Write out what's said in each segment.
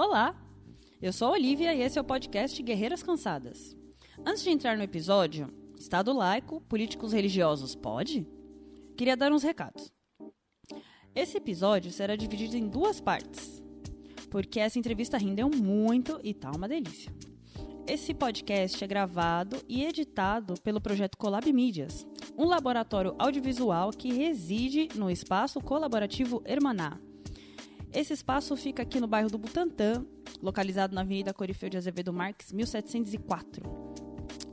Olá, eu sou a Olivia e esse é o podcast Guerreiras Cansadas. Antes de entrar no episódio, Estado laico, políticos religiosos pode? Queria dar uns recados. Esse episódio será dividido em duas partes, porque essa entrevista rendeu muito e tá uma delícia. Esse podcast é gravado e editado pelo projeto Colab Mídias, um laboratório audiovisual que reside no espaço colaborativo Hermaná, esse espaço fica aqui no bairro do Butantã, localizado na Avenida Corifeu de Azevedo Marques, 1704.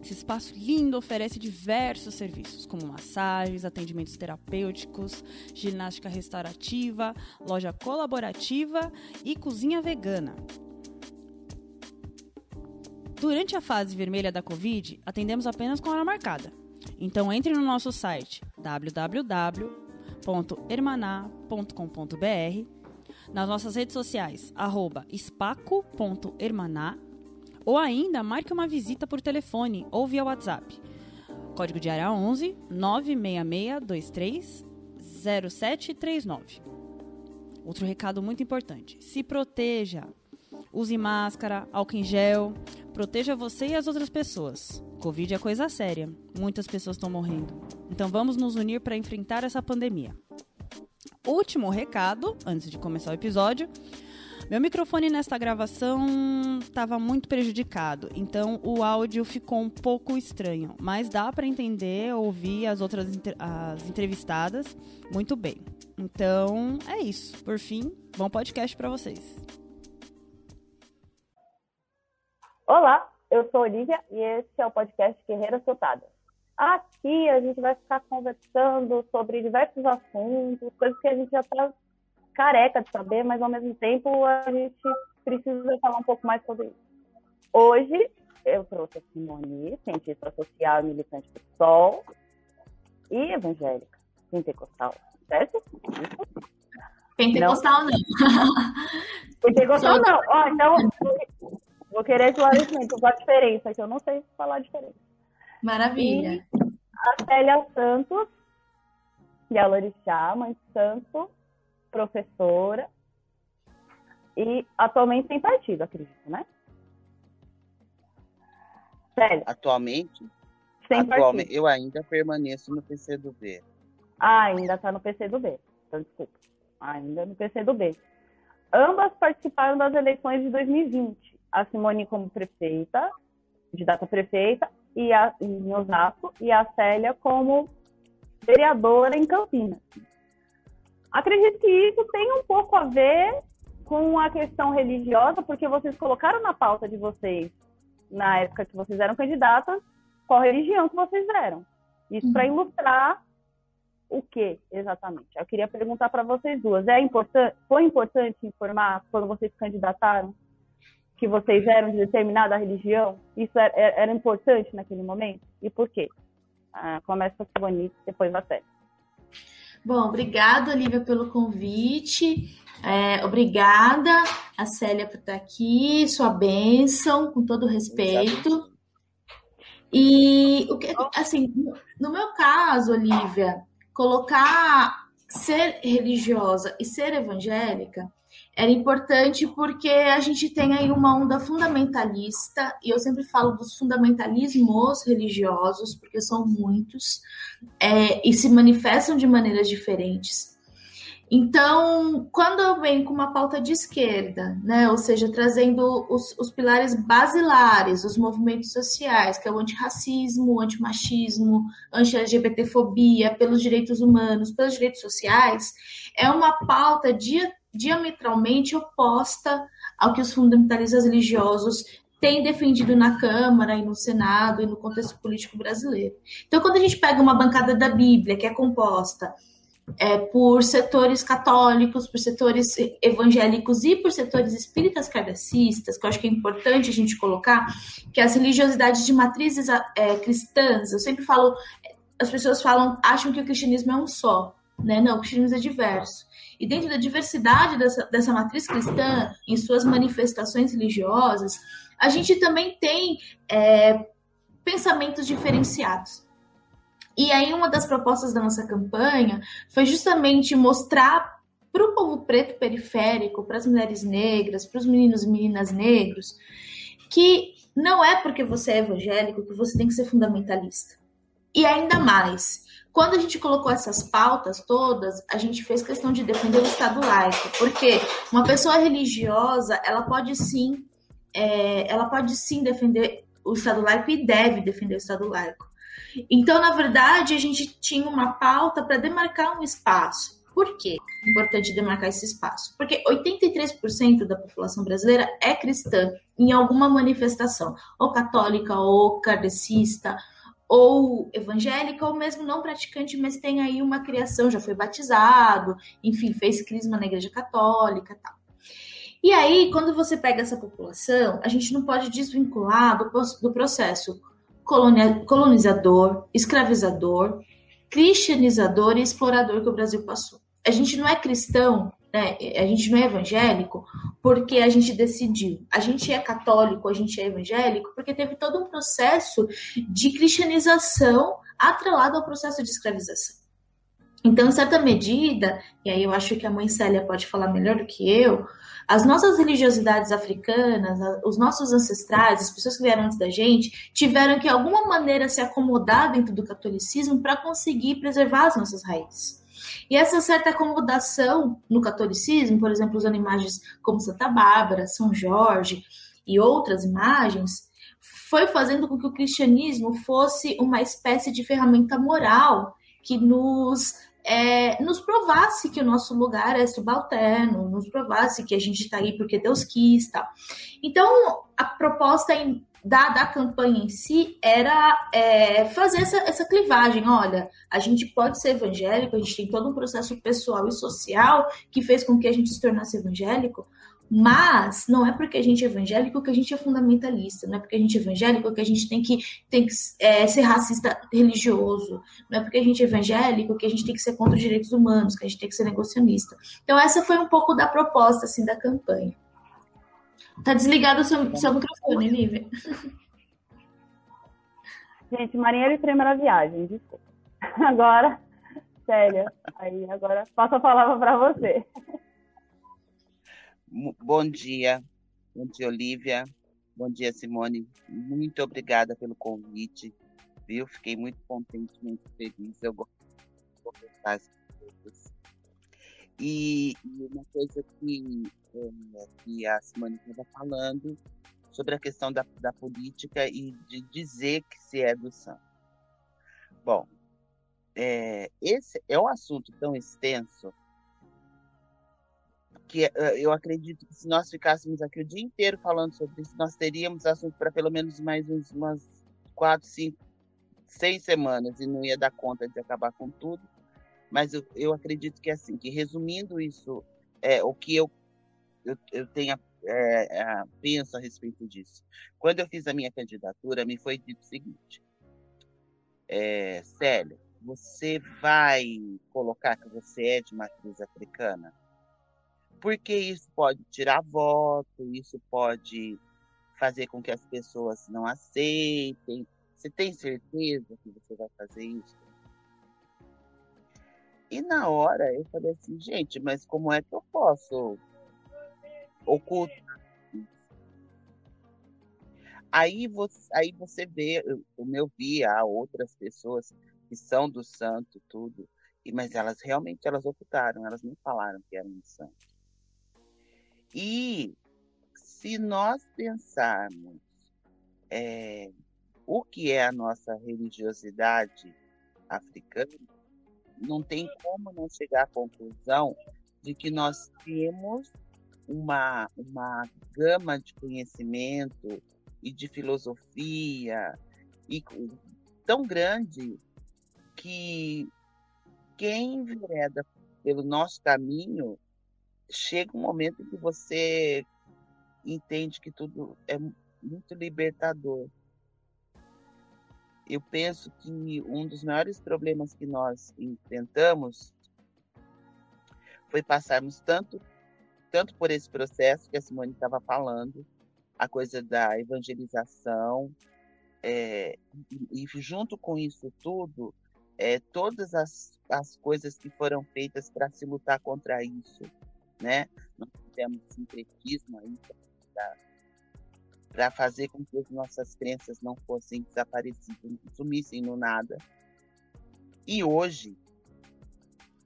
Esse espaço lindo oferece diversos serviços, como massagens, atendimentos terapêuticos, ginástica restaurativa, loja colaborativa e cozinha vegana. Durante a fase vermelha da Covid, atendemos apenas com hora marcada. Então entre no nosso site www.hermaná.com.br nas nossas redes sociais, arroba espaco.hermaná, ou ainda marque uma visita por telefone ou via WhatsApp. Código de área 11 96623 0739. Outro recado muito importante: se proteja. Use máscara, álcool em gel, proteja você e as outras pessoas. Covid é coisa séria, muitas pessoas estão morrendo. Então vamos nos unir para enfrentar essa pandemia. Último recado, antes de começar o episódio. Meu microfone nesta gravação estava muito prejudicado, então o áudio ficou um pouco estranho, mas dá para entender, ouvir as outras as entrevistadas muito bem. Então é isso. Por fim, bom podcast para vocês. Olá, eu sou Olivia e esse é o podcast Guerreira Soltada. Aqui a gente vai ficar conversando sobre diversos assuntos, coisas que a gente já está careca de saber, mas ao mesmo tempo a gente precisa falar um pouco mais sobre isso. Hoje eu trouxe a Simone, cientista social e militante do PSOL, e evangélica, pentecostal, certo? Pentecostal não. não. Pentecostal não. Ó, então, vou querer esclarecimento a diferença, que eu não sei falar a diferença. Maravilha. E a Célia Santos, que é a Lorixá, mãe de santo, professora, e atualmente sem partido, acredito, né? Célia. Atualmente? Sem atualmente, partido. Eu ainda permaneço no PCdoB. Ah, ainda está no PCdoB. Então, desculpa. Ainda no PCdoB. Ambas participaram das eleições de 2020. A Simone como prefeita, candidata prefeita, e a, em Osasco e a Célia como vereadora em Campinas. Acredito que isso tem um pouco a ver com a questão religiosa, porque vocês colocaram na pauta de vocês, na época que vocês eram candidatas, qual religião que vocês eram. Isso uhum. para ilustrar o que exatamente. Eu queria perguntar para vocês duas. É importante, foi importante informar quando vocês se candidataram que vocês eram de determinada religião? Isso era, era importante naquele momento? E por quê? Ah, começa com a Bonita, depois a Célia. Bom, obrigada, Olivia, pelo convite. É, obrigada, a Célia, por estar aqui. Sua bênção, com todo respeito. E, o que, assim, no meu caso, Olivia, colocar ser religiosa e ser evangélica era importante porque a gente tem aí uma onda fundamentalista, e eu sempre falo dos fundamentalismos religiosos, porque são muitos, é, e se manifestam de maneiras diferentes. Então, quando eu venho com uma pauta de esquerda, né, ou seja, trazendo os, os pilares basilares, os movimentos sociais, que é o antirracismo, o antimachismo, anti-LGBTfobia, pelos direitos humanos, pelos direitos sociais, é uma pauta de diametralmente oposta ao que os fundamentalistas religiosos têm defendido na Câmara e no Senado e no contexto político brasileiro. Então, quando a gente pega uma bancada da Bíblia que é composta é, por setores católicos, por setores evangélicos e por setores espíritas kardecistas, que eu acho que é importante a gente colocar, que as religiosidades de matrizes é, cristãs, eu sempre falo, as pessoas falam, acham que o cristianismo é um só, né? Não, o cristianismo é diverso. E dentro da diversidade dessa, dessa matriz cristã, em suas manifestações religiosas, a gente também tem é, pensamentos diferenciados. E aí, uma das propostas da nossa campanha foi justamente mostrar para o povo preto periférico, para as mulheres negras, para os meninos e meninas negros, que não é porque você é evangélico que você tem que ser fundamentalista. E ainda mais, quando a gente colocou essas pautas todas, a gente fez questão de defender o Estado laico, porque uma pessoa religiosa, ela pode sim, é, ela pode sim defender o Estado laico e deve defender o Estado laico. Então, na verdade, a gente tinha uma pauta para demarcar um espaço. Por quê? Importante demarcar esse espaço. Porque 83% da população brasileira é cristã em alguma manifestação, ou católica, ou kardecista, ou evangélica, ou mesmo não praticante, mas tem aí uma criação, já foi batizado, enfim, fez crisma na igreja católica tal. E aí, quando você pega essa população, a gente não pode desvincular do, do processo colonizador, escravizador, cristianizador e explorador que o Brasil passou. A gente não é cristão, né? a gente não é evangélico porque a gente decidiu. A gente é católico, a gente é evangélico porque teve todo um processo de cristianização atrelado ao processo de escravização. Então, em certa medida, e aí eu acho que a mãe Célia pode falar melhor do que eu, as nossas religiosidades africanas, os nossos ancestrais, as pessoas que vieram antes da gente, tiveram que, de alguma maneira, se acomodar dentro do catolicismo para conseguir preservar as nossas raízes. E essa certa acomodação no catolicismo, por exemplo, usando imagens como Santa Bárbara, São Jorge e outras imagens, foi fazendo com que o cristianismo fosse uma espécie de ferramenta moral que nos é, nos provasse que o nosso lugar é subalterno, nos provasse que a gente está aí porque Deus quis, tal. Então, a proposta da, da campanha em si era é, fazer essa, essa clivagem. Olha, a gente pode ser evangélico, a gente tem todo um processo pessoal e social que fez com que a gente se tornasse evangélico, mas não é porque a gente é evangélico que a gente é fundamentalista, não é porque a gente é evangélico que a gente tem que, tem que é, ser racista religioso, não é porque a gente é evangélico que a gente tem que ser contra os direitos humanos, que a gente tem que ser negociacionista. Então, essa foi um pouco da proposta assim, da campanha. Tá desligado o seu, seu microfone, Lívia. Gente, marinheiro e primeira viagem, desculpa. Agora, Célia, aí agora passo a palavra para você. Bom dia, bom dia, Olivia. Bom dia, Simone. Muito obrigada pelo convite, viu? Fiquei muito contente, muito feliz. Eu gosto de conversar as coisas. E, e uma coisa que, é, que a Simone estava falando sobre a questão da, da política e de dizer que se é do santo. Bom, é, esse é um assunto tão extenso que eh, eu acredito que se nós ficássemos aqui o dia inteiro falando sobre isso, nós teríamos assunto para pelo menos mais uns, umas quatro, cinco, seis semanas e não ia dar conta de acabar com tudo. Mas eu, eu acredito que assim, que resumindo isso, é, o que eu, eu, eu tenho é, é, penso a respeito disso. Quando eu fiz a minha candidatura, me foi dito o seguinte: é, Célia, você vai colocar que você é de matriz africana? porque isso pode tirar voto, isso pode fazer com que as pessoas não aceitem. Você tem certeza que você vai fazer isso? E na hora eu falei assim, gente, mas como é que eu posso ocultar Aí você, aí você vê, como eu via outras pessoas que são do santo, tudo, mas elas realmente elas ocultaram, elas não falaram que eram do santo. E se nós pensarmos é, o que é a nossa religiosidade africana, não tem como não chegar à conclusão de que nós temos uma, uma gama de conhecimento e de filosofia e tão grande que quem envereda pelo nosso caminho chega um momento em que você entende que tudo é muito libertador. Eu penso que um dos maiores problemas que nós enfrentamos foi passarmos tanto tanto por esse processo que a Simone estava falando, a coisa da evangelização, é, e, junto com isso tudo, é, todas as, as coisas que foram feitas para se lutar contra isso, né? Nós tivemos sincretismo aí para fazer com que as nossas crenças não fossem desaparecidas, sumissem no nada. E hoje,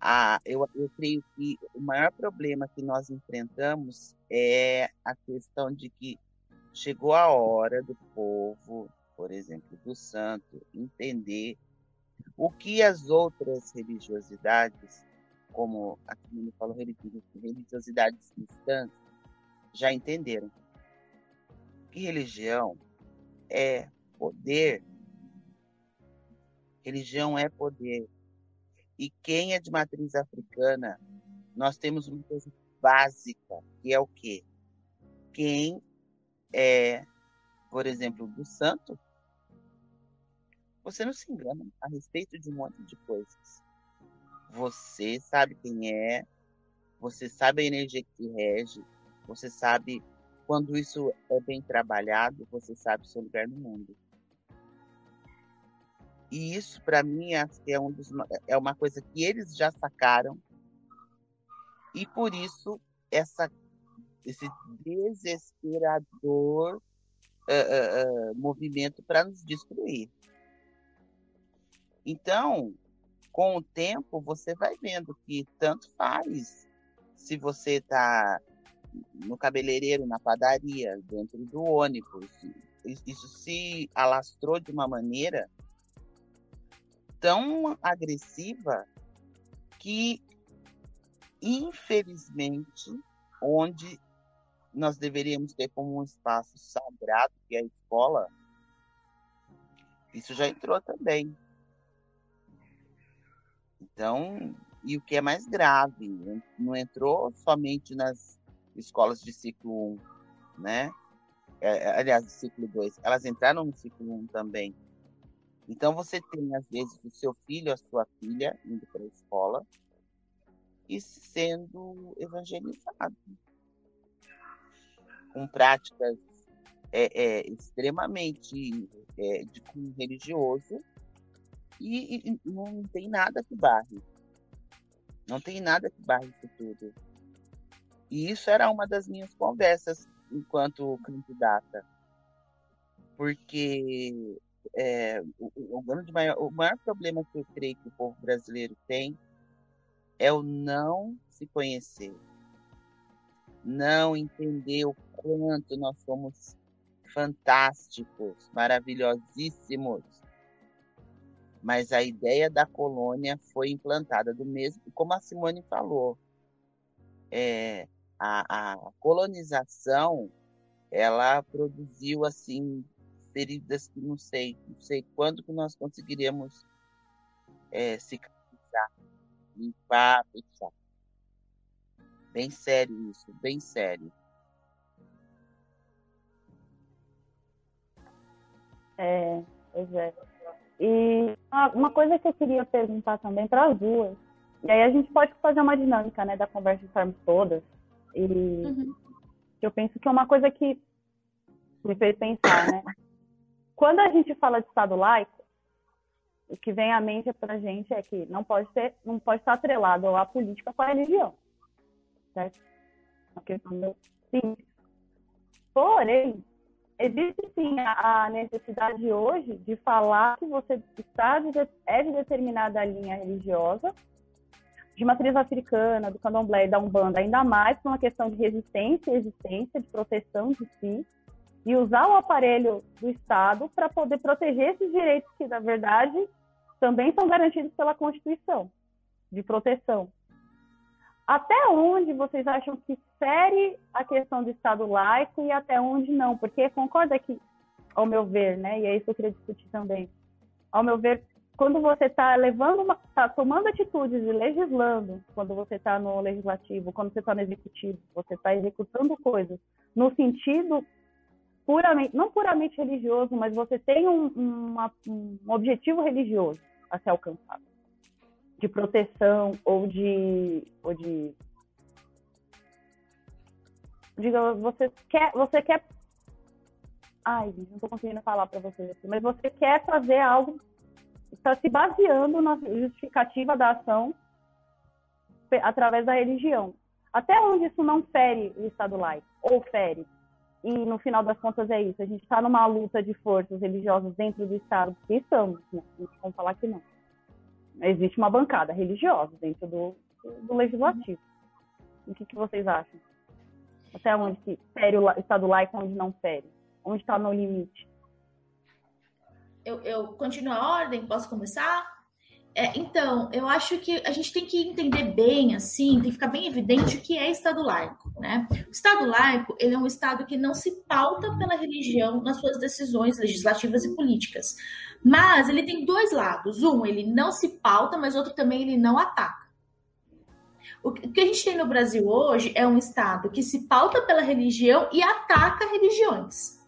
a, eu, eu creio que o maior problema que nós enfrentamos é a questão de que chegou a hora do povo, por exemplo, do santo, entender o que as outras religiosidades, como a me falou, religiosidades cristãs, já entenderam. Que religião é poder. Religião é poder. E quem é de matriz africana, nós temos uma coisa básica, que é o quê? Quem é, por exemplo, do santo, você não se engana a respeito de um monte de coisas. Você sabe quem é, você sabe a energia que rege, você sabe quando isso é bem trabalhado, você sabe seu lugar no mundo. E isso, para mim, que é, um dos, é uma coisa que eles já sacaram. E por isso, essa, esse desesperador uh, uh, uh, movimento para nos destruir. Então, com o tempo, você vai vendo que tanto faz se você está no cabeleireiro, na padaria, dentro do ônibus. Isso se alastrou de uma maneira tão agressiva que, infelizmente, onde nós deveríamos ter como um espaço sagrado, que é a escola, isso já entrou também. Então, e o que é mais grave, não entrou somente nas escolas de ciclo 1, né? É, é aliás, de ciclo 2, elas entraram no ciclo 1 também. Então você tem, às vezes, o seu filho, a sua filha indo para a escola e sendo evangelizado com práticas é, é, extremamente é, de cunho religioso e, e, não tem nada que barre. Não tem nada que barre isso tudo. E isso era uma das minhas conversas enquanto candidata. Porque é, o, o, grande maior, o maior problema que eu creio que o povo brasileiro tem é o não se conhecer. Não entender o quanto nós somos fantásticos, maravilhosíssimos. Mas a ideia da colônia foi implantada do mesmo, como a Simone falou. É, a, a colonização ela produziu assim feridas que não sei, não sei quando que nós conseguiríamos é, cicatrizar, limpar, fechar. Bem sério isso, bem sério. É, pois é. E uma coisa que eu queria perguntar também para as duas, e aí a gente pode fazer uma dinâmica, né, da conversa estarmos todas, e uhum. eu penso que é uma coisa que me fez pensar, né? Quando a gente fala de Estado laico, o que vem à mente para a gente é que não pode ser, não pode estar atrelado à política com a religião, certo? Uma questão simples. Porém, existe sim a, a, necessidade hoje de falar que você está de, é de determinada linha religiosa de matriz africana, do candomblé e da umbanda, ainda mais por uma questão de resistência e existência, de proteção de si, e usar o aparelho do Estado para poder proteger esses direitos que, na verdade, também são garantidos pela Constituição, de proteção. Até onde vocês acham que fere a questão do Estado laico e até onde não? Porque concorda que, ao meu ver, né, e é isso que eu queria discutir também, ao meu ver, quando você está levando, está tomando atitudes e legislando, quando você está no legislativo, quando você está no executivo, você está executando coisas no sentido puramente, não puramente religioso, mas você tem um, uma, um objetivo religioso a ser alcançado, de proteção ou de, ou de diga, você quer, você quer, ai, não estou conseguindo falar para você, mas você quer fazer algo está se baseando na justificativa da ação através da religião. Até onde isso não fere o Estado laico, ou fere. E no final das contas é isso. A gente está numa luta de forças religiosas dentro do Estado, porque estamos, né? vamos falar que não. Existe uma bancada religiosa dentro do, do legislativo. O que, que vocês acham? Até onde que fere o Estado laico, onde não fere? Onde está no limite? Eu, eu continuo a ordem? Posso começar? É, então, eu acho que a gente tem que entender bem, assim, tem que ficar bem evidente o que é Estado laico, né? O Estado laico, ele é um Estado que não se pauta pela religião nas suas decisões legislativas e políticas. Mas ele tem dois lados. Um, ele não se pauta, mas outro também ele não ataca. O que a gente tem no Brasil hoje é um Estado que se pauta pela religião e ataca religiões.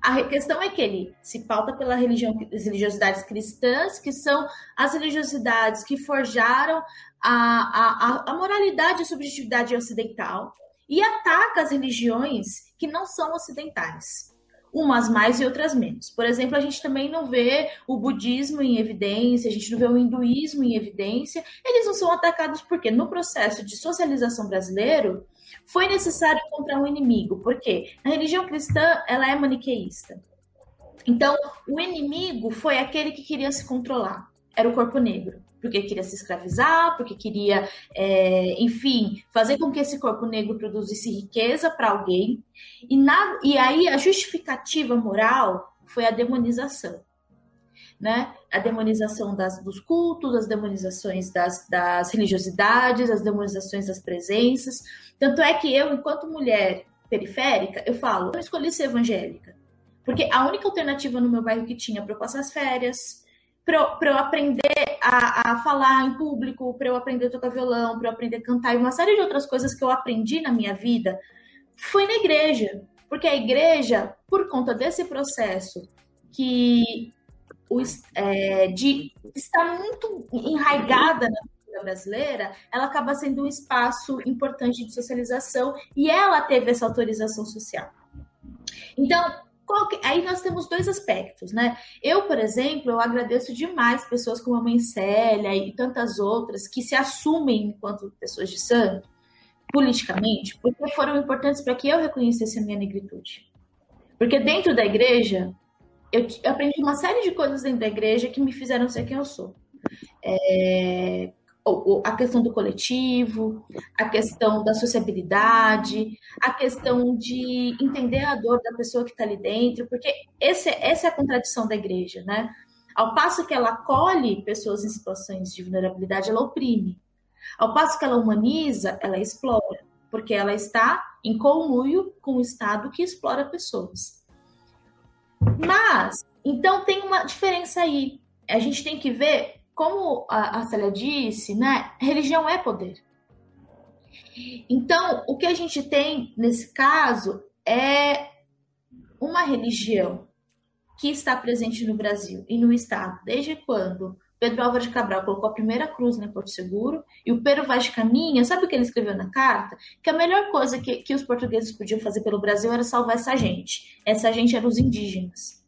A questão é que ele se pauta pela religião, as religiosidades cristãs, que são as religiosidades que forjaram a, a, a moralidade e a subjetividade ocidental, e ataca as religiões que não são ocidentais umas mais e outras menos. Por exemplo, a gente também não vê o budismo em evidência, a gente não vê o hinduísmo em evidência. Eles não são atacados porque no processo de socialização brasileiro foi necessário encontrar um inimigo. Porque a religião cristã ela é maniqueísta. Então, o inimigo foi aquele que queria se controlar. Era o corpo negro porque queria se escravizar, porque queria, é, enfim, fazer com que esse corpo negro produzisse riqueza para alguém. E, na, e aí a justificativa moral foi a demonização. Né? A demonização das, dos cultos, as demonizações das, das religiosidades, as demonizações das presenças. Tanto é que eu, enquanto mulher periférica, eu falo, eu escolhi ser evangélica. Porque a única alternativa no meu bairro que tinha para eu passar as férias, para eu aprender a, a, falar em público, para eu aprender a tocar violão, para eu aprender a cantar e uma série de outras coisas que eu aprendi na minha vida, foi na igreja. Porque a igreja, por conta desse processo que o, é, de estar muito enraigada na cultura brasileira, ela acaba sendo um espaço importante de socialização e ela teve essa autorização social. Então, que... Aí nós temos dois aspectos, né? Eu, por exemplo, eu agradeço demais pessoas como a mãe Célia e tantas outras que se assumem enquanto pessoas de santo, politicamente, porque foram importantes para que eu reconhecesse a minha negritude. Porque dentro da igreja, eu, eu aprendi uma série de coisas dentro da igreja que me fizeram ser quem eu sou. É, a questão do coletivo, a questão da sociabilidade, a questão de entender a dor da pessoa que está ali dentro, porque esse, essa é a contradição da igreja, né? Ao passo que ela acolhe pessoas em situações de vulnerabilidade, ela oprime. Ao passo que ela humaniza, ela explora, porque ela está em conluio com o Estado que explora pessoas. Mas, então tem uma diferença aí. A gente tem que ver como a, a Célia disse, né, religião é poder. Então, o que a gente tem nesse caso é uma religião que está presente no Brasil e no Estado desde quando Pedro Álvares Cabral colocou a primeira cruz em Porto Seguro e o Pero Vaz de Caminha, sabe o que ele escreveu na carta? Que a melhor coisa que, que os portugueses podiam fazer pelo Brasil era salvar essa gente. Essa gente eram os indígenas.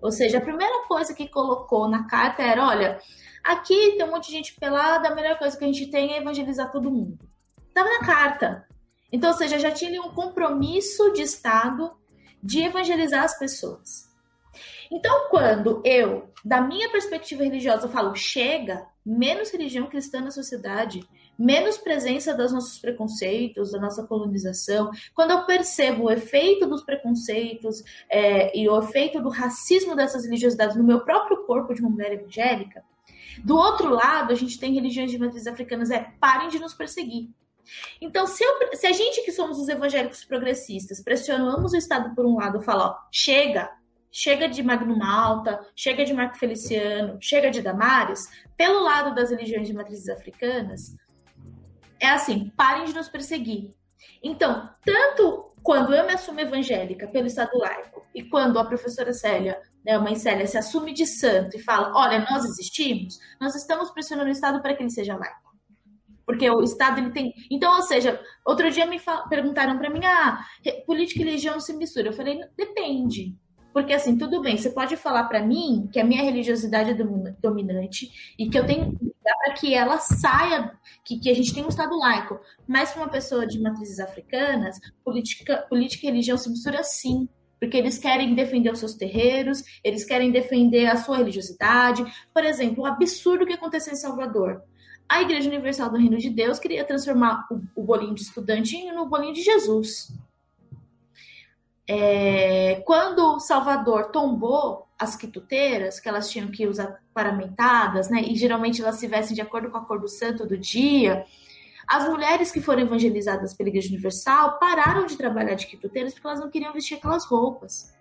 Ou seja, a primeira coisa que colocou na carta era: olha, Aqui tem um monte de gente pelada, a melhor coisa que a gente tem é evangelizar todo mundo. Estava na carta. Então, ou seja, já tinha um compromisso de Estado de evangelizar as pessoas. Então, quando eu, da minha perspectiva religiosa, falo chega, menos religião cristã na sociedade, menos presença dos nossos preconceitos, da nossa colonização, quando eu percebo o efeito dos preconceitos é, e o efeito do racismo dessas religiosidades no meu próprio corpo de uma mulher evangélica, do outro lado, a gente tem religiões de matriz africanas, é parem de nos perseguir. Então, se, eu, se a gente que somos os evangélicos progressistas pressionamos o Estado por um lado, fala, ó, chega, chega de Magno Malta, chega de Marco Feliciano, chega de Damares, pelo lado das religiões de matrizes africanas, é assim, parem de nos perseguir. Então, tanto quando eu me assumo evangélica pelo Estado laico e quando a professora Célia né, a mãe Célia se assume de santo e fala: olha, nós existimos, nós estamos pressionando o Estado para que ele seja laico. Porque o Estado ele tem. Então, ou seja, outro dia me perguntaram para mim: ah, política e religião se misturam. Eu falei: depende. Porque assim, tudo bem, você pode falar para mim que a minha religiosidade é dominante e que eu tenho que para que ela saia, que, que a gente tem um Estado laico. Mas para uma pessoa de matrizes africanas, política, política e religião se mistura sim porque eles querem defender os seus terreiros, eles querem defender a sua religiosidade. Por exemplo, o absurdo que aconteceu em Salvador. A Igreja Universal do Reino de Deus queria transformar o, o bolinho de estudante no bolinho de Jesus. É, quando Salvador tombou as quituteiras, que elas tinham que usar paramentadas, né, e geralmente elas se vestem de acordo com a cor do santo do dia, as mulheres que foram evangelizadas pela Igreja Universal pararam de trabalhar de quituteiras porque elas não queriam vestir aquelas roupas.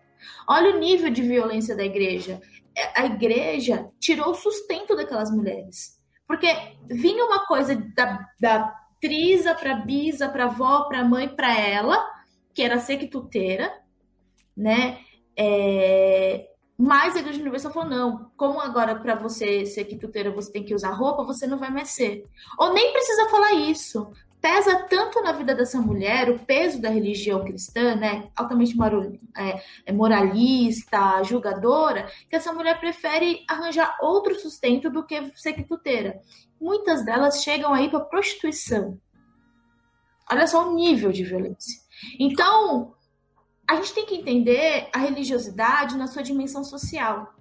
Olha o nível de violência da igreja. É, a igreja tirou o sustento daquelas mulheres. Porque vinha uma coisa da, da trisa para bisa, para avó, para mãe, para ela, que era ser quituteira, né? É, mas a Igreja Universal falou: não, como agora para você ser quituteira você tem que usar roupa, você não vai mais ser. Ou nem precisa falar isso. Pesa tanto na vida dessa mulher o peso da religião cristã, né? Altamente é, é moralista, julgadora, que essa mulher prefere arranjar outro sustento do que ser quituteira. Muitas delas chegam aí para prostituição. Olha só o nível de violência. Então, a gente tem que entender a religiosidade na sua dimensão social.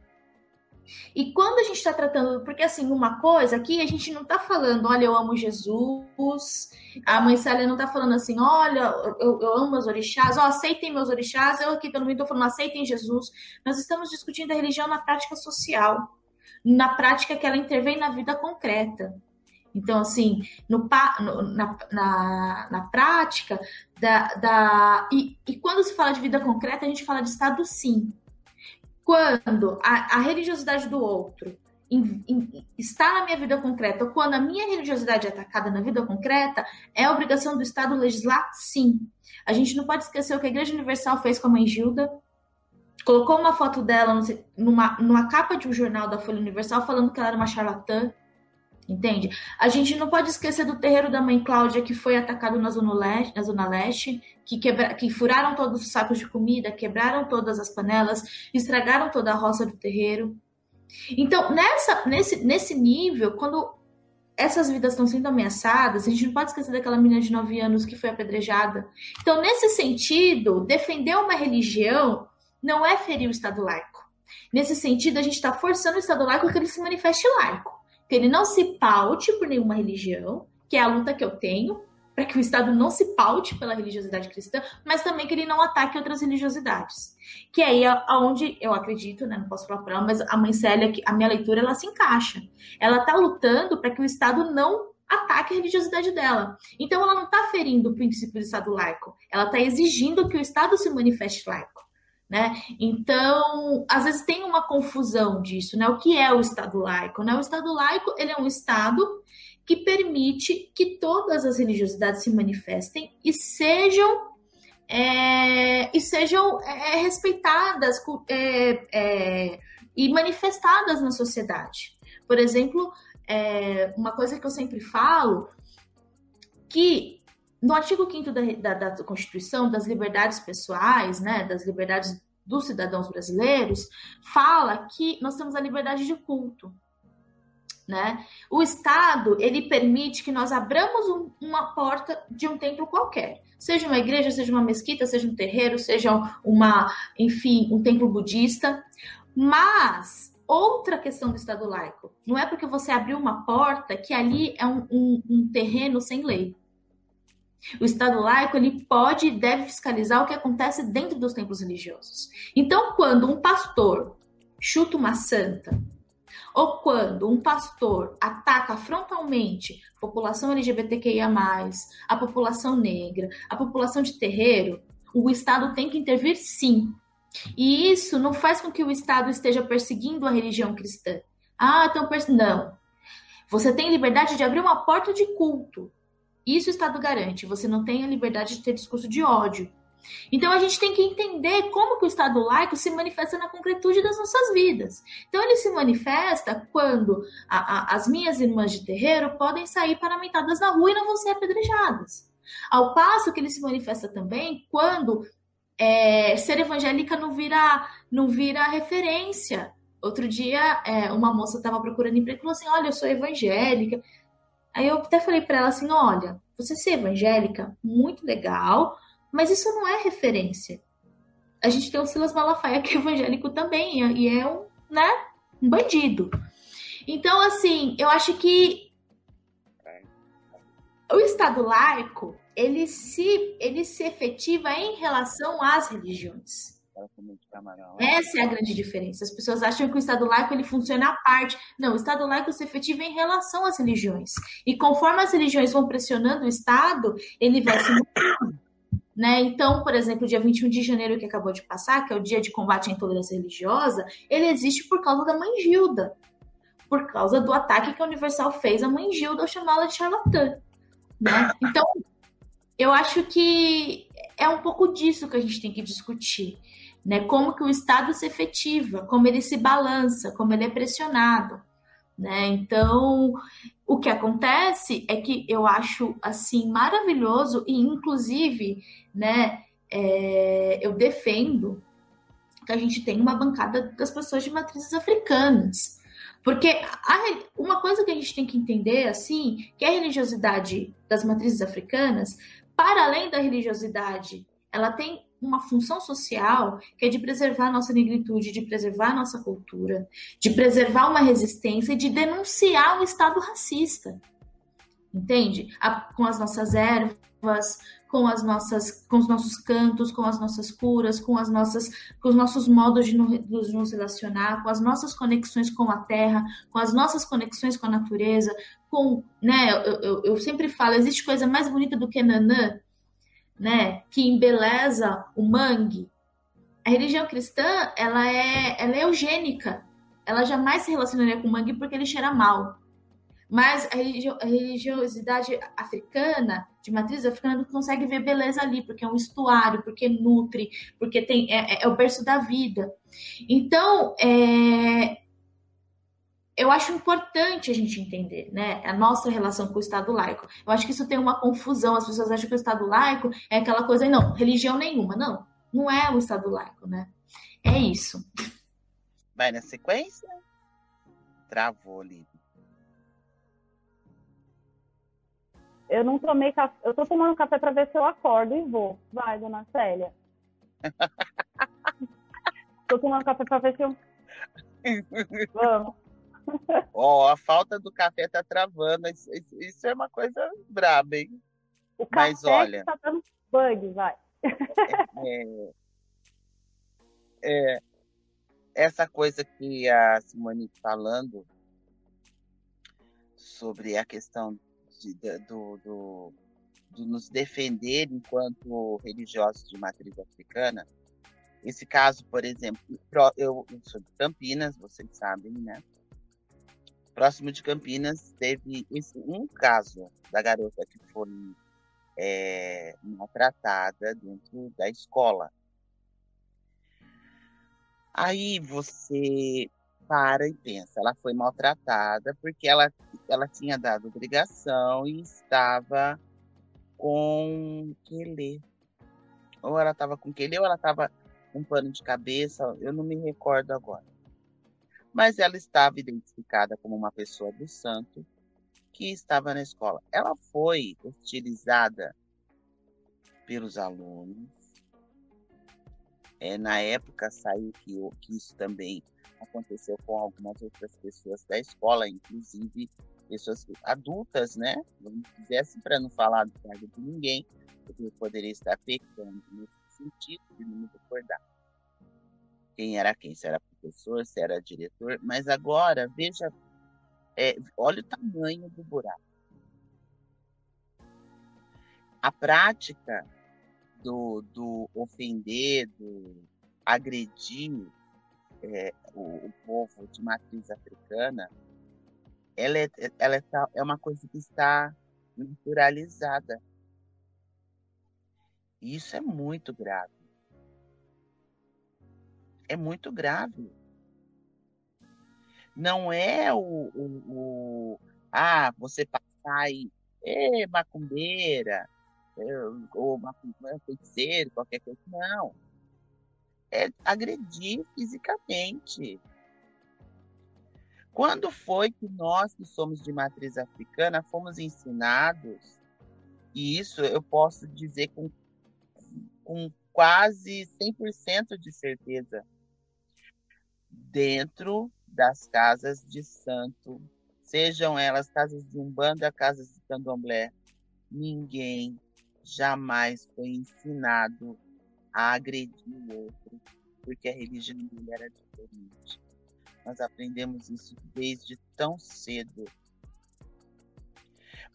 E quando a gente está tratando, porque assim, uma coisa aqui, a gente não está falando, olha, eu amo Jesus, a mãe Célia não está falando assim, olha, eu, eu amo meus orixás, ó, aceitem meus orixás, eu aqui também estou falando, aceitem Jesus. Nós estamos discutindo a religião na prática social, na prática que ela intervém na vida concreta. Então, assim, no, na, na, na prática, da, da e, e, quando se fala de vida concreta, a gente fala de Estado sim. Quando a, a religiosidade do outro in, in, está na minha vida concreta, ou quando a minha religiosidade é atacada na vida concreta, é obrigação do Estado legislar sim. A gente não pode esquecer o que a Igreja Universal fez com a mãe Gilda, colocou uma foto dela numa, numa capa de um jornal da Folha Universal falando que ela era uma charlatã, entende? A gente não pode esquecer do terreiro da mãe Cláudia, que foi atacado na Zona Leste, na zona leste que, quebra, que furaram todos os sacos de comida, quebraram todas as panelas, estragaram toda a roça do terreiro. Então, nessa, nesse, nesse nível, quando essas vidas estão sendo ameaçadas, a gente não pode esquecer daquela menina de 9 anos que foi apedrejada. Então, nesse sentido, defender uma religião não é ferir o Estado laico. Nesse sentido, a gente está forçando o Estado laico que ele se manifeste laico que ele não se paute por nenhuma religião, que é a luta que eu tenho, para que o Estado não se paute pela religiosidade cristã, mas também que ele não ataque outras religiosidades. Que aí é onde eu acredito, né, não posso falar para ela, mas a mãe Célia, a minha leitura, ela se encaixa. Ela está lutando para que o Estado não ataque a religiosidade dela. Então ela não está ferindo o princípio do Estado laico, ela está exigindo que o Estado se manifeste laico. Né? Então, às vezes tem uma confusão disso, né? O que é o Estado laico? Né? O Estado laico ele é um Estado que permite que todas as religiosidades se manifestem e sejam é, e sejam é, respeitadas é, é, e manifestadas na sociedade. Por exemplo, é, uma coisa que eu sempre falo que no artigo 5 da, da, da, Constituição, das liberdades pessoais, né, das liberdades dos cidadãos brasileiros, fala que nós temos a liberdade de culto. Né? O Estado ele permite que nós abramos um, uma porta de um templo qualquer, seja uma igreja, seja uma mesquita, seja um terreiro, seja uma, enfim, um templo budista. Mas outra questão do Estado laico não é porque você abriu uma porta que ali é um, um, um terreno sem lei. O Estado laico ele pode e deve fiscalizar o que acontece dentro dos templos religiosos. Então, quando um pastor chuta uma santa, ou quando um pastor ataca frontalmente a população LGBTQIA, a população negra, a população de terreiro, o Estado tem que intervir sim. E isso não faz com que o Estado esteja perseguindo a religião cristã. Ah, então, não. Você tem liberdade de abrir uma porta de culto, isso o Estado garante. Você não tem a liberdade de ter discurso de ódio. Então a gente tem que entender como que o Estado laico se manifesta na concretude das nossas vidas. Então ele se manifesta quando a, a, as minhas irmãs de terreiro podem sair paramentadas na rua e não vão ser apedrejadas. Ao passo que ele se manifesta também quando é, ser evangélica não vira, não vira referência. Outro dia, é, uma moça estava procurando emprego e falou assim: Olha, eu sou evangélica. Aí eu até falei para ela assim: Olha, você ser evangélica, muito legal, mas isso não é referência. A gente tem o Silas Malafaia, que é evangélico também, e é um, né, um bandido. Então, assim, eu acho que o Estado laico, ele se, ele se efetiva em relação às religiões. Essa é a grande diferença. As pessoas acham que o Estado laico ele funciona à parte. Não, o Estado laico se efetiva em relação às religiões. E conforme as religiões vão pressionando o Estado, ele vai se né? Então, por exemplo, o dia 21 de janeiro que acabou de passar, que é o dia de combate à intolerância religiosa, ele existe por causa da mãe Gilda. Por causa do ataque que a Universal fez à mãe Gilda ao chamá-la de charlatã. Né? Então, eu acho que é um pouco disso que a gente tem que discutir né? Como que o Estado se efetiva, como ele se balança, como ele é pressionado, né? Então, o que acontece é que eu acho assim maravilhoso e inclusive, né? É, eu defendo que a gente tem uma bancada das pessoas de matrizes africanas. Porque a, uma coisa que a gente tem que entender, assim, que a religiosidade das matrizes africanas, para além da religiosidade, ela tem uma função social que é de preservar a nossa negritude, de preservar a nossa cultura, de preservar uma resistência e de denunciar o Estado racista. Entende? A, com as nossas ervas, com as nossas, com os nossos cantos, com as nossas curas, com as nossas, com os nossos modos de nos, relacionar, com as nossas conexões com a terra, com as nossas conexões com a natureza, com, né? Eu, eu, eu sempre falo, existe coisa mais bonita do que nanã? Né, que embeleza o mangue. A religião cristã, ela é, ela é eugênica. Ela jamais se relacionaria com o mangue porque ele cheira mal. Mas a, religio, a religiosidade africana, de matriz africana, consegue ver beleza ali, porque é um estuário, porque nutre, porque tem, é, é, é o berço da vida. Então, é, eu acho importante a gente entender, né, a nossa relação com o Estado laico. Eu acho que isso tem uma confusão, as pessoas acham que o Estado laico é aquela coisa, não, religião nenhuma. Não, não é o Estado laico, né? É isso. Vai na sequência? Travou, ali. Eu não tomei café, eu tô tomando café para ver se eu acordo e vou. Vai, dona Célia. tô tomando café para ver se eu. Vamos. Ó, oh, a falta do café tá travando. Isso, isso é uma coisa braba, hein? O café Mas olha. Tá dando bug, vai. É, é, essa coisa que a Simone falando sobre a questão de, de, do, do, de nos defender enquanto religiosos de matriz africana. Esse caso, por exemplo, eu, eu sou de Campinas, vocês sabem, né? Próximo de Campinas, teve um caso da garota que foi é, maltratada dentro da escola. Aí você para e pensa, ela foi maltratada porque ela, ela tinha dado obrigação e estava com quelê. Ou ela estava com quelê ou ela estava com pano de cabeça, eu não me recordo agora mas ela estava identificada como uma pessoa do santo que estava na escola. Ela foi hostilizada pelos alunos. É, na época saiu que, que isso também aconteceu com algumas outras pessoas da escola, inclusive pessoas adultas, né? Vamos dizer assim, para não falar do cargo de ninguém, porque poderia estar pecando nesse sentido de não me recordar quem era quem, se era professor, se era diretor, mas agora, veja, é, olha o tamanho do buraco. A prática do, do ofender, do agredir é, o, o, povo de matriz africana, ela, é, ela é, é uma coisa que está naturalizada. E isso é muito grave é muito grave. Não é o, o, o ah, você passar aí, é macumbeira, ou macumbeira, feiticeiro, qualquer coisa. Não. é agredir fisicamente. Quando foi que nós, que somos de matriz africana, fomos ensinados, e isso eu posso dizer com, com quase 100% de certeza, dentro das casas de santo, sejam elas casas de umbanda, casas de candomblé, ninguém jamais foi ensinado a agredir o outro, porque a religião dele era diferente. Nós aprendemos isso desde tão cedo.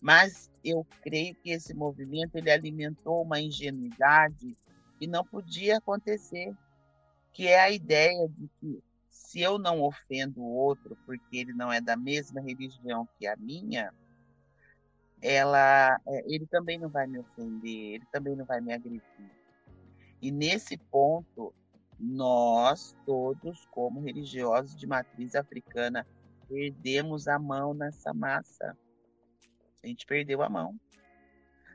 Mas eu creio que esse movimento ele alimentou uma ingenuidade que não podia acontecer, que é a ideia de que se eu não ofendo o outro porque ele não é da mesma religião que a minha, ela, é, ele também não vai me ofender, ele também não vai me agredir. E nesse ponto, nós todos, como religiosos de matriz africana, perdemos a mão nessa massa. A gente perdeu a mão.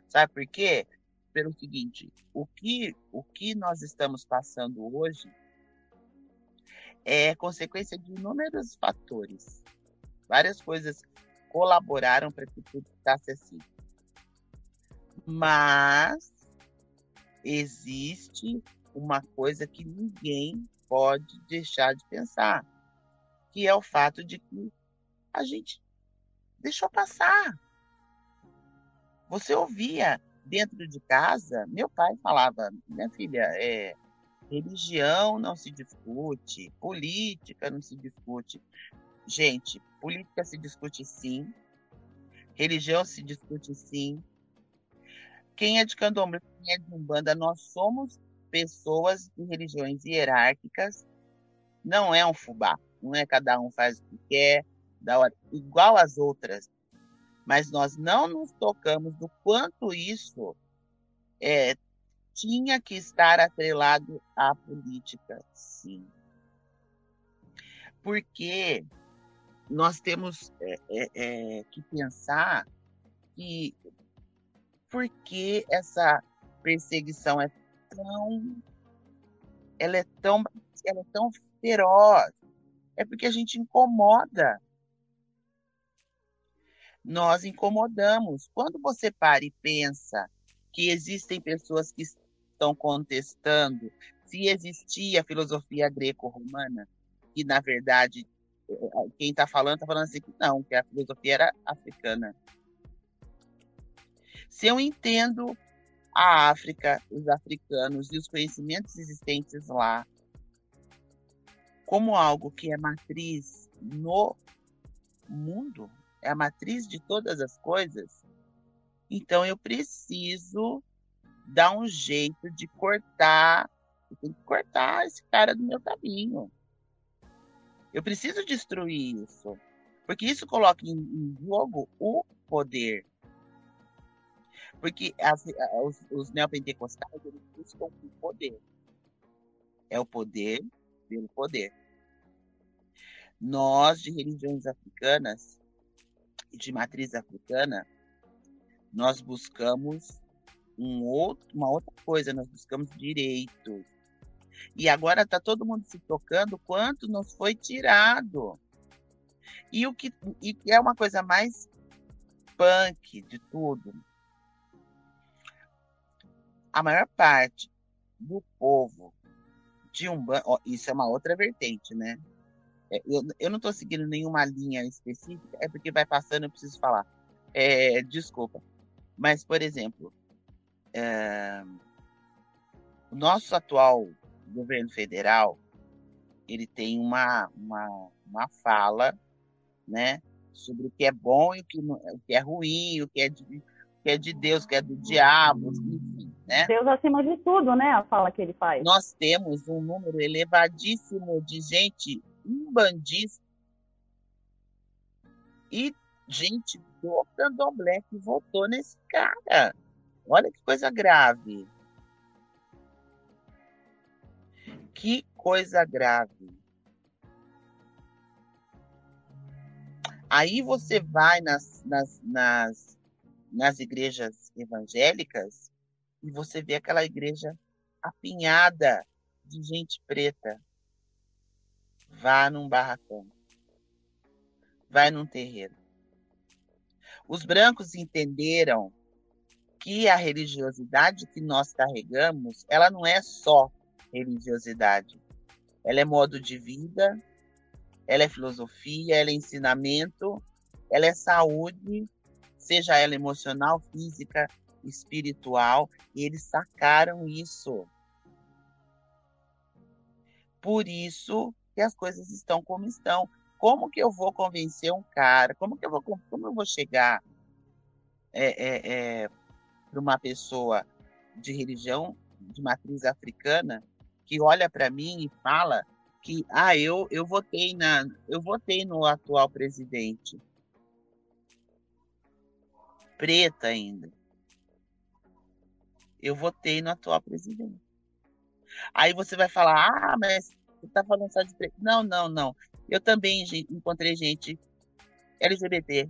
Sabe por quê? Pelo seguinte, o que, o que nós estamos passando hoje é consequência de inúmeros fatores. Várias coisas colaboraram para que tudo ficasse assim. Mas existe uma coisa que ninguém pode deixar de pensar, que é o fato de que a gente deixou passar. Você ouvia dentro de casa, meu pai falava, minha filha, é, religião não se discute, política não se discute. Gente, política se discute sim, religião se discute sim. Quem é de candomblé, quem é de umbanda, nós somos pessoas de religiões hierárquicas. Não é um fubá, não é cada um faz o que quer, da hora, igual às outras. Mas nós não nos tocamos do quanto isso é, tinha que estar atrelado à política, sim. Porque nós temos é, é, é, que pensar que por que essa perseguição é tão ela é tão ela é tão feroz? É porque a gente incomoda. Nós incomodamos. Quando você para e pensa que existem pessoas que estão contestando se existia a filosofia greco-romana que na verdade quem está falando está falando assim que não, que a filosofia era africana. Se eu entendo a África, os africanos e os conhecimentos existentes lá como algo que é matriz no mundo, é a matriz de todas as coisas, então eu preciso dar um jeito de cortar, eu tenho que cortar esse cara do meu caminho. Eu preciso destruir isso. Porque isso coloca em, em jogo o poder. Porque as, os, os neopentecostais eles buscam o poder. É o poder pelo poder. Nós, de religiões africanas, de matriz africana, nós buscamos um outro, uma outra coisa, nós buscamos direitos, e agora está todo mundo se tocando quanto nos foi tirado. E o que e é uma coisa mais punk de tudo. A maior parte do povo de um isso é uma outra vertente, né? É, eu, eu não estou seguindo nenhuma linha específica, é porque vai passando, eu preciso falar. É, desculpa. Mas, por exemplo, é, o nosso atual governo federal ele tem uma, uma, uma fala né, sobre o que é bom e o que, o que é ruim, o que é, de, o que é de Deus, o que é do diabo, enfim. Né? Deus acima de tudo, né? A fala que ele faz. Nós temos um número elevadíssimo de gente umbandista e gente do candomblé que votou nesse cara. Olha que coisa grave. Que coisa grave. Aí você vai nas, nas, nas, nas igrejas evangélicas e você vê aquela igreja apinhada de gente preta, vá num barracão, vai num terreiro. Os brancos entenderam que a religiosidade que nós carregamos, ela não é só religiosidade. Ela é modo de vida, ela é filosofia, ela é ensinamento, ela é saúde, seja ela emocional, física, espiritual, e eles sacaram isso. Por isso que as coisas estão como estão. Como que eu vou convencer um cara? Como que eu vou, como eu vou chegar é, é, é, para uma pessoa de religião de matriz africana que olha para mim e fala que ah eu eu votei na eu votei no atual presidente. Preta ainda. Eu votei no atual presidente. Aí você vai falar ah mas você está falando só de preto não não não eu também encontrei gente LGBT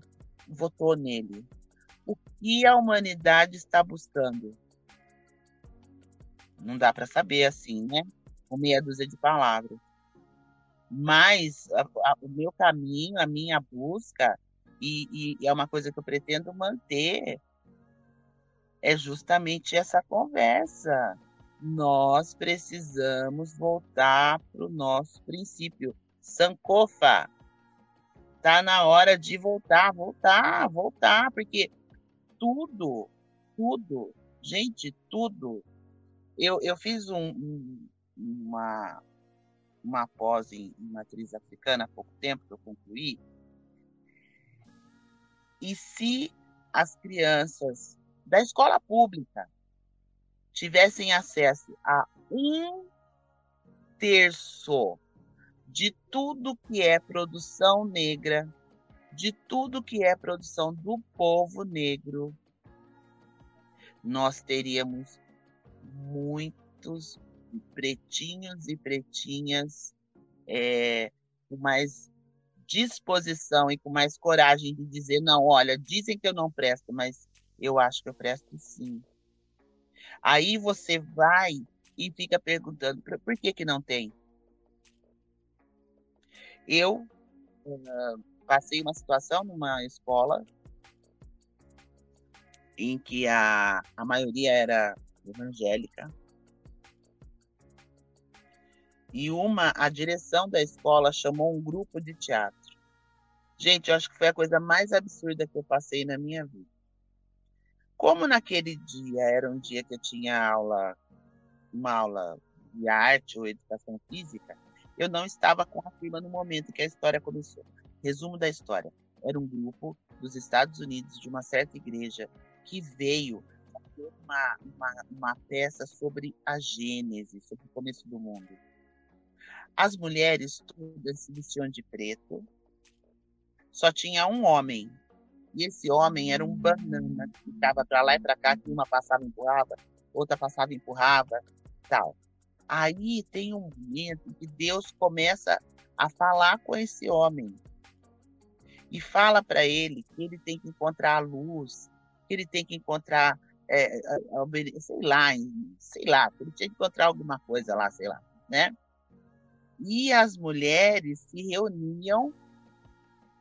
votou nele o que a humanidade está buscando não dá para saber assim né com meia dúzia de palavras mas a, a, o meu caminho, a minha busca, e, e, é uma coisa que eu pretendo manter, é justamente essa conversa. Nós precisamos voltar para o nosso princípio. Sankofa. Tá na hora de voltar, voltar, voltar, porque tudo, tudo, gente, tudo. Eu, eu fiz um, um, uma, uma pós em, em matriz africana há pouco tempo que eu concluí. E se as crianças da escola pública tivessem acesso a um terço de tudo que é produção negra, de tudo que é produção do povo negro, nós teríamos muitos pretinhos e pretinhas é, com mais disposição e com mais coragem de dizer, não, olha, dizem que eu não presto, mas eu acho que eu presto sim. Aí você vai e fica perguntando, por que que não tem? Eu uh, passei uma situação numa escola em que a, a maioria era evangélica, e uma, a direção da escola chamou um grupo de teatro. Gente, eu acho que foi a coisa mais absurda que eu passei na minha vida. Como naquele dia era um dia que eu tinha aula, uma aula de arte ou educação física, eu não estava com a firma no momento que a história começou. Resumo da história: era um grupo dos Estados Unidos de uma certa igreja que veio fazer uma, uma, uma peça sobre a Gênese, sobre o começo do mundo. As mulheres todas se vestiam de preto. Só tinha um homem. E esse homem era um banana que ficava para lá e para cá, que uma passava e empurrava, outra passava e empurrava, tal. Aí tem um momento que Deus começa a falar com esse homem e fala para ele que ele tem que encontrar a luz, que ele tem que encontrar, é, sei lá, sei lá, ele tinha que encontrar alguma coisa lá, sei lá, né? E as mulheres se reuniam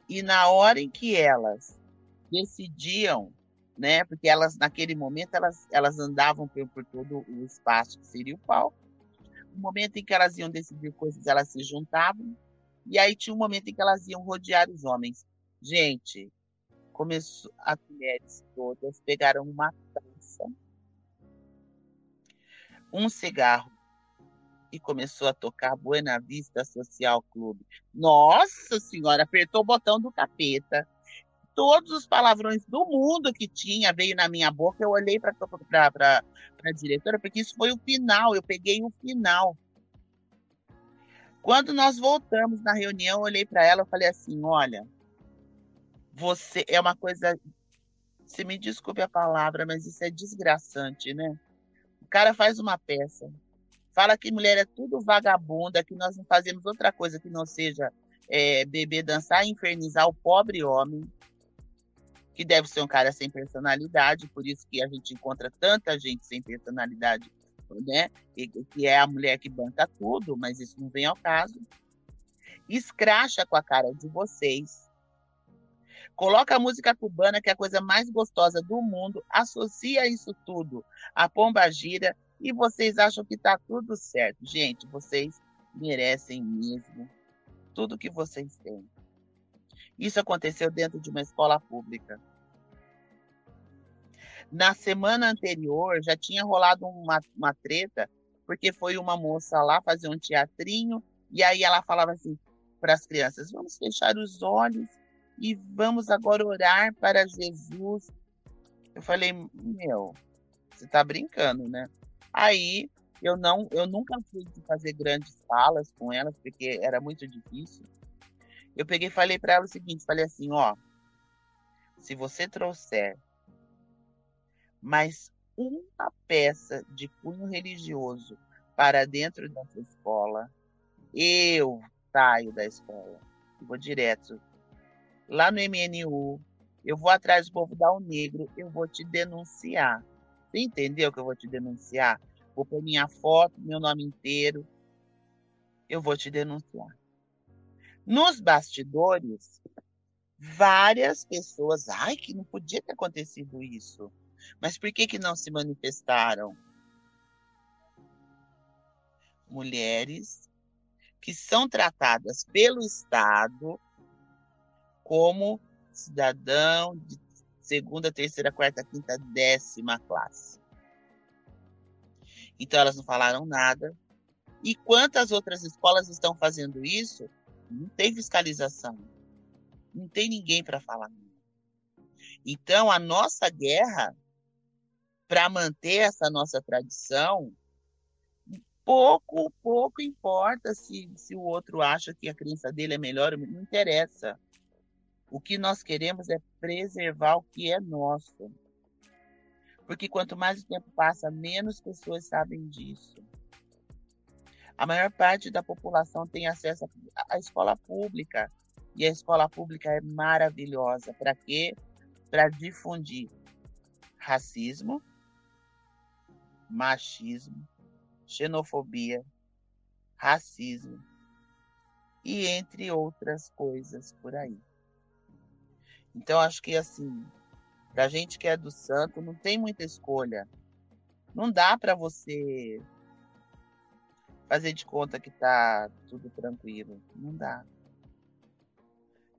e na hora em que elas decidiam, né, porque elas naquele momento elas, elas andavam por, por todo o espaço que seria o palco, no momento em que elas iam decidir coisas, elas se juntavam, e aí tinha um momento em que elas iam rodear os homens. Gente, começou, as mulheres todas pegaram uma taça, um cigarro e começou a tocar Buena Vista Social Clube. Nossa Senhora, apertou o botão do capeta. Todos os palavrões do mundo que tinha veio na minha boca. Eu olhei para a diretora, porque isso foi o final. Eu peguei o final. Quando nós voltamos na reunião, eu olhei para ela e falei assim: Olha, você é uma coisa. Se me desculpe a palavra, mas isso é desgraçante, né? O cara faz uma peça, Fala que mulher é tudo vagabunda, que nós não fazemos outra coisa que não seja é, beber, dançar e infernizar o pobre homem, que deve ser um cara sem personalidade, por isso que a gente encontra tanta gente sem personalidade né? Que é a mulher que banca tudo, mas isso não vem ao caso. Escracha com a cara de vocês. Coloca a música cubana, que é a coisa mais gostosa do mundo, associa isso tudo à pomba gira e vocês acham que tá tudo certo. Gente, vocês merecem mesmo tudo que vocês têm. Isso aconteceu dentro de uma escola pública. Na semana anterior já tinha rolado uma, uma treta, porque foi uma moça lá fazer um teatrinho, e aí ela falava assim para as crianças: vamos fechar os olhos e vamos agora orar para Jesus. Eu falei: meu, você está brincando, né? Aí eu não, eu nunca fui fazer grandes falas com elas, porque era muito difícil. Eu peguei falei para ela o seguinte, falei assim, ó, se você trouxer mais uma peça de cunho religioso para dentro dessa escola, eu saio da escola. vou direto. Lá no MNU, eu vou atrás do povo da Negro, eu vou te denunciar. Você entendeu que eu vou te denunciar? Vou pôr minha foto, meu nome inteiro. Eu vou te denunciar. Nos bastidores, várias pessoas, ai, que não podia ter acontecido isso. Mas por que, que não se manifestaram? Mulheres que são tratadas pelo Estado como cidadão de segunda, terceira, quarta, quinta, décima classe. Então elas não falaram nada. E quantas outras escolas estão fazendo isso? Não tem fiscalização. Não tem ninguém para falar. Então a nossa guerra para manter essa nossa tradição, pouco, pouco importa se, se o outro acha que a crença dele é melhor, não interessa. O que nós queremos é preservar o que é nosso. Porque quanto mais o tempo passa, menos pessoas sabem disso. A maior parte da população tem acesso à escola pública. E a escola pública é maravilhosa. Para quê? Para difundir racismo, machismo, xenofobia, racismo e entre outras coisas por aí. Então acho que assim, pra gente que é do santo, não tem muita escolha. Não dá para você fazer de conta que tá tudo tranquilo. Não dá.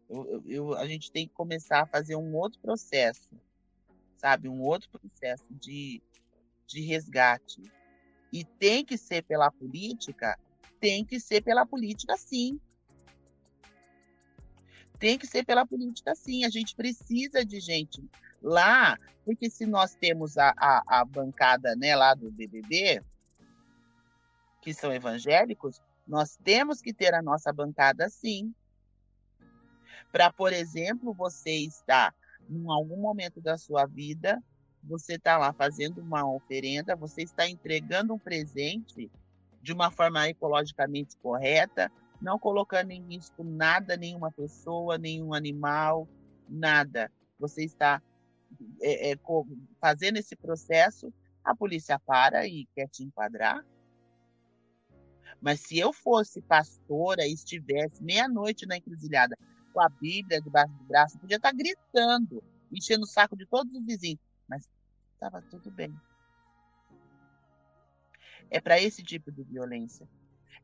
Eu, eu, a gente tem que começar a fazer um outro processo, sabe? Um outro processo de de resgate. E tem que ser pela política? Tem que ser pela política, sim. Tem que ser pela política, sim. A gente precisa de gente lá, porque se nós temos a, a, a bancada né, lá do BBB, que são evangélicos, nós temos que ter a nossa bancada, sim. Para, por exemplo, você estar em algum momento da sua vida você está lá fazendo uma oferenda, você está entregando um presente de uma forma ecologicamente correta, não colocando em risco nada, nenhuma pessoa, nenhum animal, nada. Você está é, é, fazendo esse processo, a polícia para e quer te enquadrar. Mas se eu fosse pastora e estivesse meia-noite na encruzilhada com a Bíblia debaixo do braço, podia estar gritando, enchendo o saco de todos os vizinhos mas estava tudo bem. É para esse tipo de violência.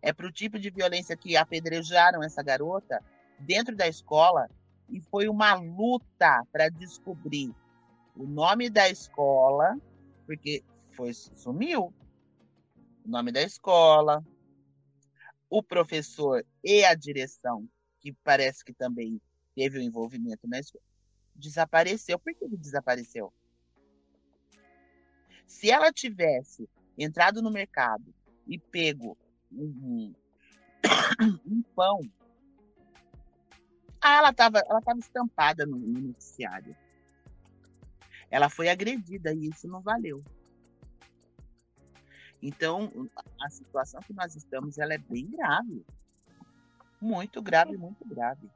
É para o tipo de violência que apedrejaram essa garota dentro da escola e foi uma luta para descobrir o nome da escola, porque foi sumiu o nome da escola, o professor e a direção, que parece que também teve o um envolvimento na escola, desapareceu. Por que ele desapareceu? Se ela tivesse entrado no mercado e pego um, um pão, ah, ela estava ela tava estampada no, no noticiário. Ela foi agredida e isso não valeu. Então, a situação que nós estamos, ela é bem grave. Muito grave, muito grave.